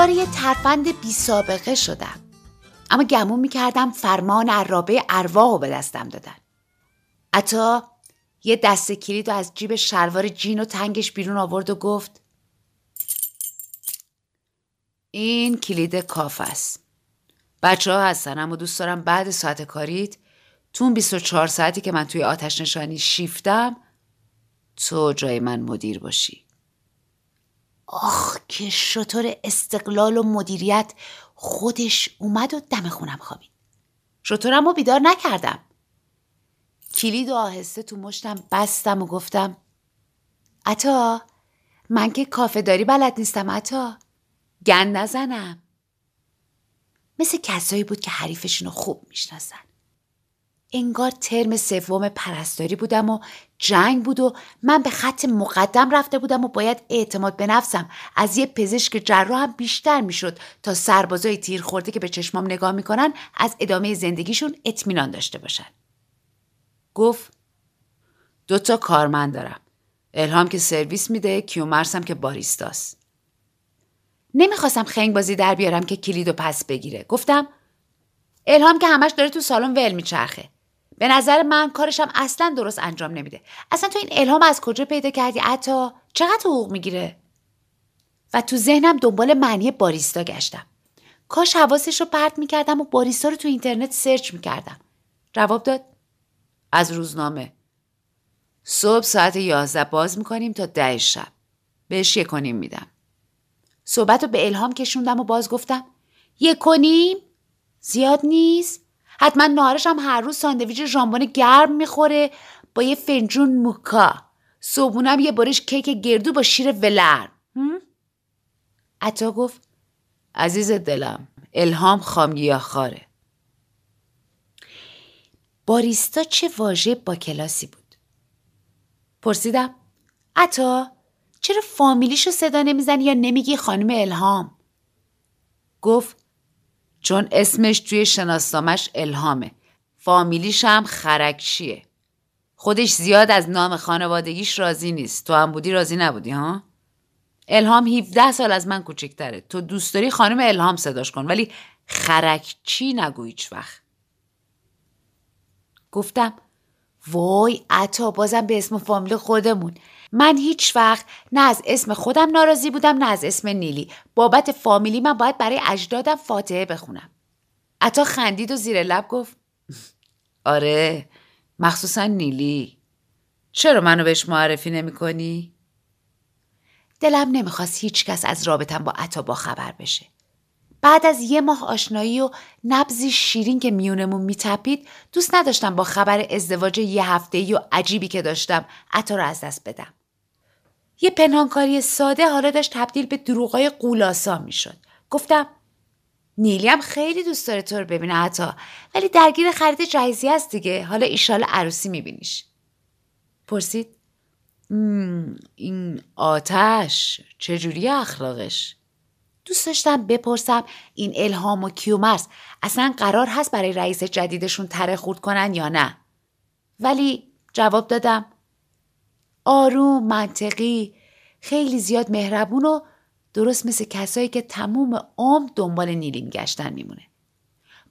گرفتار یه ترفند بی سابقه شدم. اما گمون می‌کردم فرمان عرابه ارواح به دستم دادن. عطا یه دست کلید و از جیب شلوار جین و تنگش بیرون آورد و گفت این کلید کاف است. بچه ها هستن اما دوست دارم بعد ساعت کاریت تو اون 24 ساعتی که من توی آتش نشانی شیفتم تو جای من مدیر باشی. آخ که شطور استقلال و مدیریت. خودش اومد و دم خونم خوابید. شطورم رو بیدار نکردم. کلید و آهسته تو مشتم بستم و گفتم عطا من که کافه داری بلد نیستم عطا. گند نزنم. مثل کسایی بود که حریفشون رو خوب می‌شناسن. انگار ترم سوم پرستاری بودم و جنگ بود و من به خط مقدم رفته بودم و باید اعتماد به نفسم. از یه پزشک جراح هم بیشتر می‌شد تا سربازای تیر خورده که به چشمام نگاه می‌کنن از ادامه زندگیشون اطمینان داشته باشن. گفت دوتا کارمند دارم. الهام که سرویس میده کیومرسم که باریستاست نمی‌خواستم خنگ بازی در بیارم که کلید و پس بگیره. گفتم الهام که همش داره تو سالن ول میچرخه. به نظر من کارشم اصلا درست انجام نمیده. اصلا تو این الهام از کجا پیدا کردی؟ عطا؟ چقدر حقوق می‌گیره؟ و تو ذهنم دنبال معنی باریستا گشتم. کاش حواسش رو پرت می‌کردم و باریستا رو تو اینترنت سرچ می‌کردم. جواب داد. از روزنامه. صبح ساعت یازده باز می‌کنیم تا ده شب. بهش یک کنیم میدم. صحبت رو به الهام کشوندم و باز گفتم. یک کنیم زیاد نیست؟ حتما نهارش هم هر روز ساندویچ ژامبون گرم می‌خوره با یه فنجون موکا. صبحونم یه برش کیک گردو با شیر ولر عطا گفت عزیز دلم الهام خامگیا خاره. باریستا چه واژه با کلاسی بود؟ پرسیدم عطا چرا فامیلیشو صدا نمی‌زنی یا نمیگی خانم الهام؟ گفت چون اسمش توی شناسنامش الهامه. فامیلیش هم خرکشیه. خودش زیاد از نام خانوادگیش راضی نیست. تو هم بودی راضی نبودی ها؟ الهام 17 سال از من کوچکتره. تو دوست داری خانم الهام صداش کن. ولی خرکچی نگو هیچ وقت. گفتم وای عطا بازم به اسم فامیل خودمون. من هیچ وقت نه از اسم خودم ناراضی بودم نه از اسم نیلی. بابت فامیلی من باید برای اجدادم فاتحه بخونم. عطا خندید و زیر لب گفت آره مخصوصا نیلی. چرا منو بهش معرفی نمی کنی؟ دلم نمی‌خواست هیچ کس از رابطم با عطا با خبر بشه. بعد از یه ماه آشنایی و نبزی شیرین که میونمون میتپید دوست نداشتم با خبر ازدواج یه هفته و عجیبی که داشتم عطا رو از دست بدم. یه پنهانکاری ساده حالا داشت تبدیل به دروغای قولاسا می‌شد. گفتم نیلی هم خیلی دوست داره تو رو ببینه عطا ولی درگیر خرید جایزی است دیگه. حالا ایشال عروسی میبینیش. پرسید این آتش چجوری اخلاقش؟ دوست داشتم بپرسم این الهام و کیومرس اصلا قرار هست برای رئیس جدیدشون تره خورد کنن یا نه؟ ولی جواب دادم آروم منطقی. خیلی زیاد مهربون و درست مثل کسایی که تموم عمر دنبال نیلی میگشتن میمونه.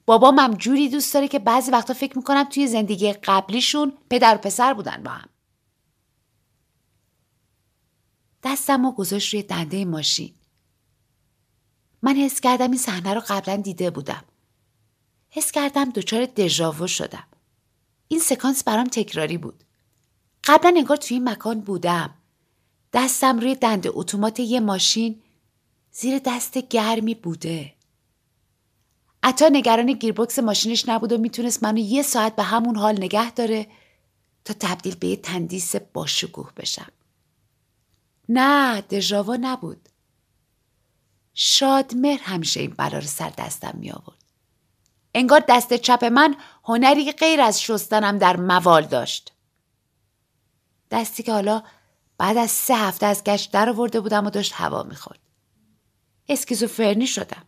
بابام هم جوری دوست داره که بعضی وقتا فکر می‌کنم توی زندگی قبلیشون پدر و پسر بودن با هم. دستم و گذاشت روی دنده ماشین. من حس کردم این صحنه رو قبلا دیده بودم. حس کردم دچار دژاوو شدم. این سکانس برام تکراری بود. قبلا انگار توی این مکان بودم دستم روی دنده اتومات یه ماشین زیر دست گرمی بوده عطا نگران گیربکس ماشینش نبود و می‌تونست منو یه ساعت به همون حال نگه داره تا تبدیل به یه تندیس باشگوه بشم نه دژاوا نبود شادمهر همیشه این بلا رو سر دستم می آورد. انگار دست چپ من هنری غیر از شستنم در موال داشت. دستی که حالا بعد از سه هفته از گشت در آورده بودم و داشت هوا می‌خورد. اسکیزوفرنی شدم.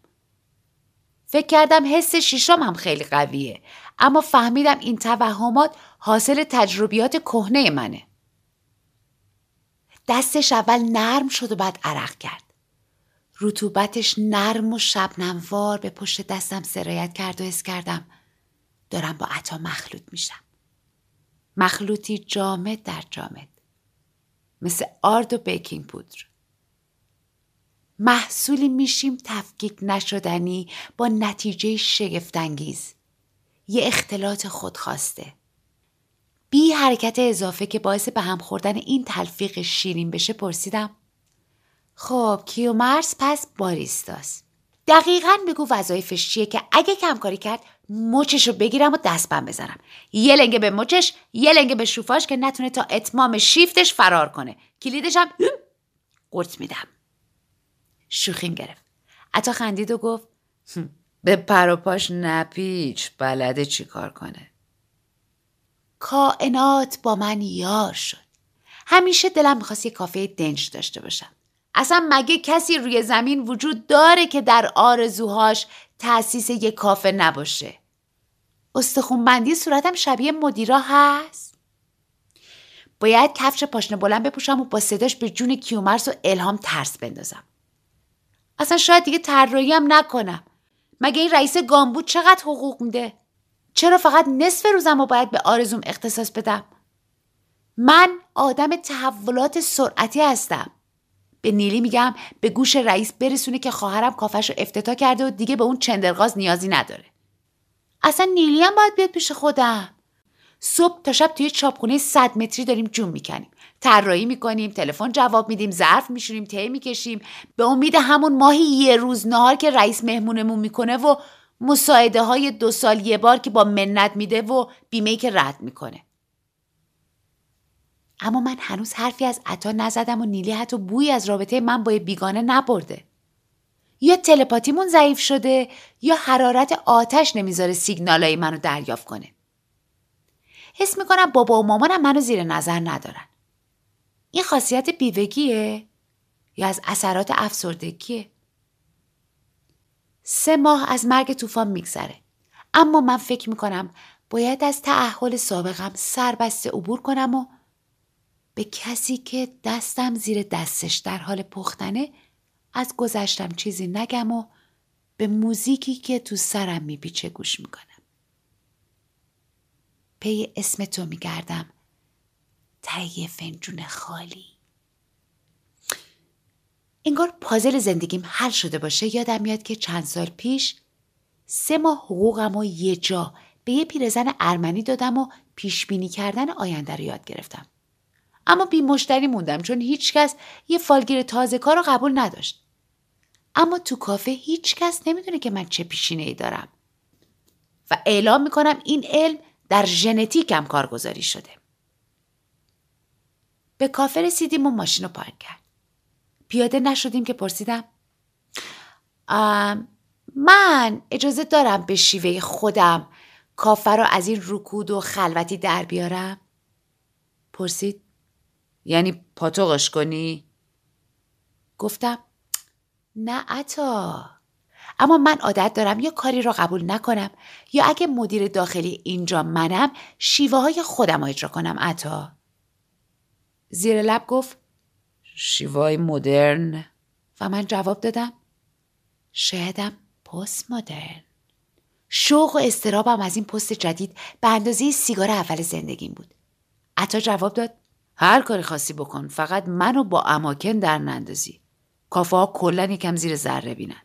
فکر کردم حس شیشم هم خیلی قویه اما فهمیدم این توهمات حاصل تجربیات کهنه منه. دستش اول نرم شد و بعد عرق کرد. رطوبتش نرم و شبنموار به پشت دستم سرایت کرد و حس کردم دارم با عطا مخلوط میشم. مخلوطی جامد در جامد. مثل آرد و بیکینگ پودر. محصولی میشیم تفکیک نشدنی با نتیجه شگفتانگیز. یه اختلاط خودخواسته. بی حرکت اضافه که باعث به هم خوردن این تلفیق شیرین بشه پرسیدم خب کیومرس پس باریستاست دقیقا بگو وظایفش چیه که اگه کمکاری کرد مچش رو بگیرم و دستبند بزنم. یه لنگه به مچش یه لنگه به شوفاش که نتونه تا اتمام شیفتش فرار کنه. کلیدش هم قرط میدم. شوخیم گرفت. عطا خندید و گفت به پر و پاش نپیچ بلده چی کار کنه؟ کائنات با من یار شد. همیشه دلم می‌خواست یه کافه دنج داشته باشم. اصلا مگه کسی روی زمین وجود داره که در آرزوهاش تأسیس یه کافه نباشه. استخونبندی صورتم شبیه مدیرا هست؟ باید کفش پاشنه بلند بپوشم و با صداش به جون کیومرس و الهام ترس بندازم. اصلا شاید دیگه طراحی هم نکنم. مگه این رئیس گامبود چقدر حقوق میده؟ چرا فقط نصف روزم رو باید به آرزوم اختصاص بدم؟ من آدم تحولات سرعتی هستم. به نیلی میگم به گوش رئیس برسونه که خواهرم کافش رو افتتاح کرده و دیگه به اون چندرغاز نیازی نداره. اصلا نیلی هم باید بیاد پیش خودم. صبح تا شب توی چاپخونه صد متری داریم جون می‌کنیم. طراحی می‌کنیم تلفن جواب میدیم ظرف میشونیم ته می‌کشیم. به امید همون ماهی یه روز نهار که رئیس مهمونمون می‌کنه و مساعده های دو سال یه بار که با منت میده و بیمه که رد می‌کنه. اما من هنوز حرفی از عطا نزدم و نیلی حتی بوی از رابطه من با بیگانه نبرده. یا تلپاتیمون ضعیف شده یا حرارت آتش نمی‌ذاره سیگنالای منو دریافت کنه. حس می‌کنم بابا و مامانم منو زیر نظر ندارن. این خاصیت بیوگیه یا از اثرات افسردگیه؟ سه ماه از مرگ طوفان میگذره. اما من فکر می‌کنم باید از تعهل سابقم سربسته عبور کنم و به کسی که دستم زیر دستش در حال پختنه از گذشتم چیزی نگم و به موزیکی که تو سرم میپیچه گوش می‌کنم. پی اسم تو میگردم. تهیه فنجون خالی. انگار پازل زندگیم حل شده باشه. یادم میاد که چند سال پیش سه ماه حقوقم و یه جا به یه پیرزن ارمنی دادم و پیش بینی کردن آینده رو یاد گرفتم. اما بی مشتری موندم چون هیچکس یه فالگیر تازه کار رو قبول نداشت. اما تو کافه هیچکس نمی‌دونه که من چه پیشینه ای دارم. و اعلام می‌کنم این علم در ژنتیکم کارگزاری شده. به کافه رسیدیم و ماشین رو پارک کرد. پیاده نشدیم که پرسیدم من اجازه دارم به شیوه خودم کافه رو از این رکود و خلوتی در بیارم؟ پرسید یعنی پاتوقش کنی؟ گفتم نه عطا. اما من عادت دارم یا کاری را قبول نکنم. یا اگه مدیر داخلی اینجا منم شیوه های خودم رو اجرا کنم عطا. زیر لب گفت شیوای مدرن. و من جواب دادم شایدم پست مدرن شوق و استرابم از این پست جدید به اندازه سیگار اول زندگیم بود. عطا جواب داد هر کاری خاصی بکن فقط منو با اماکن در نندازی. کافه ها کلا یکم زیر ذره بینن.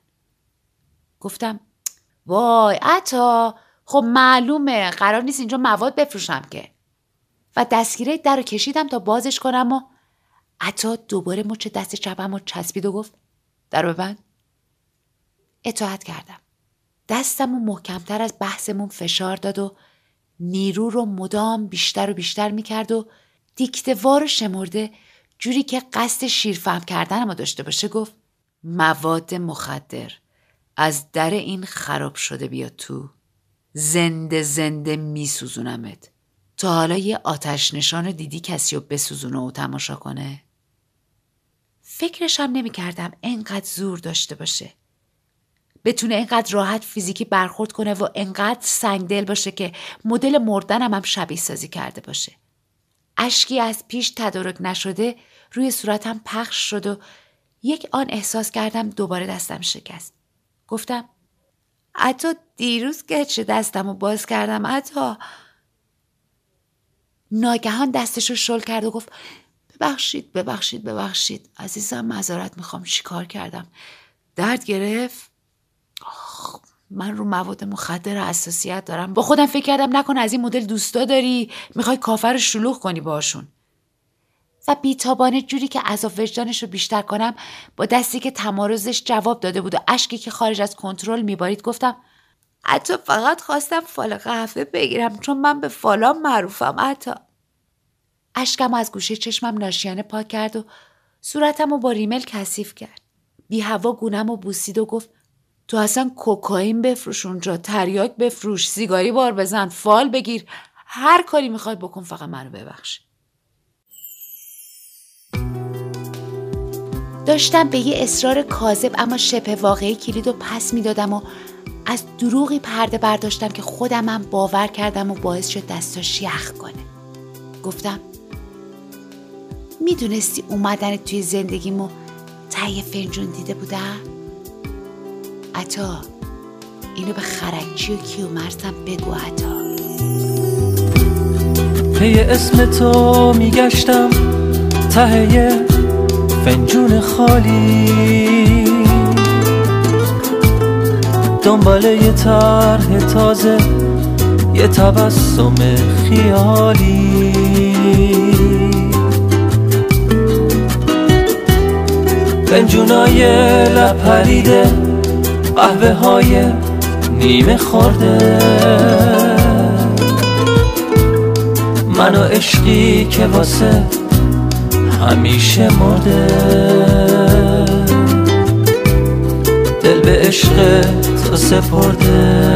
گفتم وای عطا خب معلومه قرار نیست اینجا مواد بفروشم که. و دستگیره در رو کشیدم تا بازش کنم و عطا دوباره مچ دست چپم و چسبید و گفت در ببند. اطاعت کردم. دستم و محکمتر از بحثمون فشار داد و نیرو رو مدام بیشتر و بیشتر می‌کرد و دیکتوار شمرده جوری که قصد شیرفهم کردنم داشته باشه گفت مواد مخدر از در این خراب شده بیا تو. زنده زنده میسوزونمت. تا حالا یه آتش نشان دیدی کسی رو بسوزونه و تماشا کنه؟ فکرشم نمی کردم انقدر زور داشته باشه. بتونه انقدر راحت فیزیکی برخورد کنه و انقدر سنگدل باشه که مدل مردنم هم شبیه سازی کرده باشه. اشکی از پیش تدارک نشده روی صورتم پخش شد و یک آن احساس کردم دوباره دستم شکست. گفتم حتی دیروز گچه دستم رو باز کردم حتی ناگهان دستش رو شل کرد و گفت ببخشید ببخشید ببخشید عزیزم مذارت می‌خوام چیکار کردم؟ درد گرفت؟ من رو مواد مخدر اساسیت دارم. با خودم فکر کردم نکن از این مدل دوستا داری می‌خوای کافر رو شلوغ کنی باشون و بیتابانه جوری که عذاب وجدانش رو بیشتر کنم با دستی که تمارزش جواب داده بود و اشکی که خارج از کنترل میبارید گفتم حتی فقط خواستم فال قهوه بگیرم چون من به فالام معروفم حتی. اشکم از گوشه چشمم ناشیانه پاک کرد و صورتم رو با ریمل کثیف کرد. بی هوا گونم و بوسید و گفت تو اصلا کوکائین بفروش اونجا تریاک بفروش سیگاری بار بزن فال بگیر. هر کاری می‌خوای بکن فقط منو ببخش. داشتم به یه اصرار کاذب اما شبه واقعی کلید و پس می‌دادم و از دروغی پرده برداشتم که خودمم باور کردم و باعث شد دستاش یخ کنه. گفتم می‌دونستی اومدن توی زندگیمو تهیه فنجون دیده بودم؟ عطا. اینو به خرکچی و کیومرسم بگو عطا. پی اسم تو میگشتم ته فنجون خالی. دنبال یه طرح تازه یه تبسم خیالی. فنجونای لپریده قهوه های نیمه خورده. منو عشقی که واسه همیشه مرده. دل به عشق تو سپرده.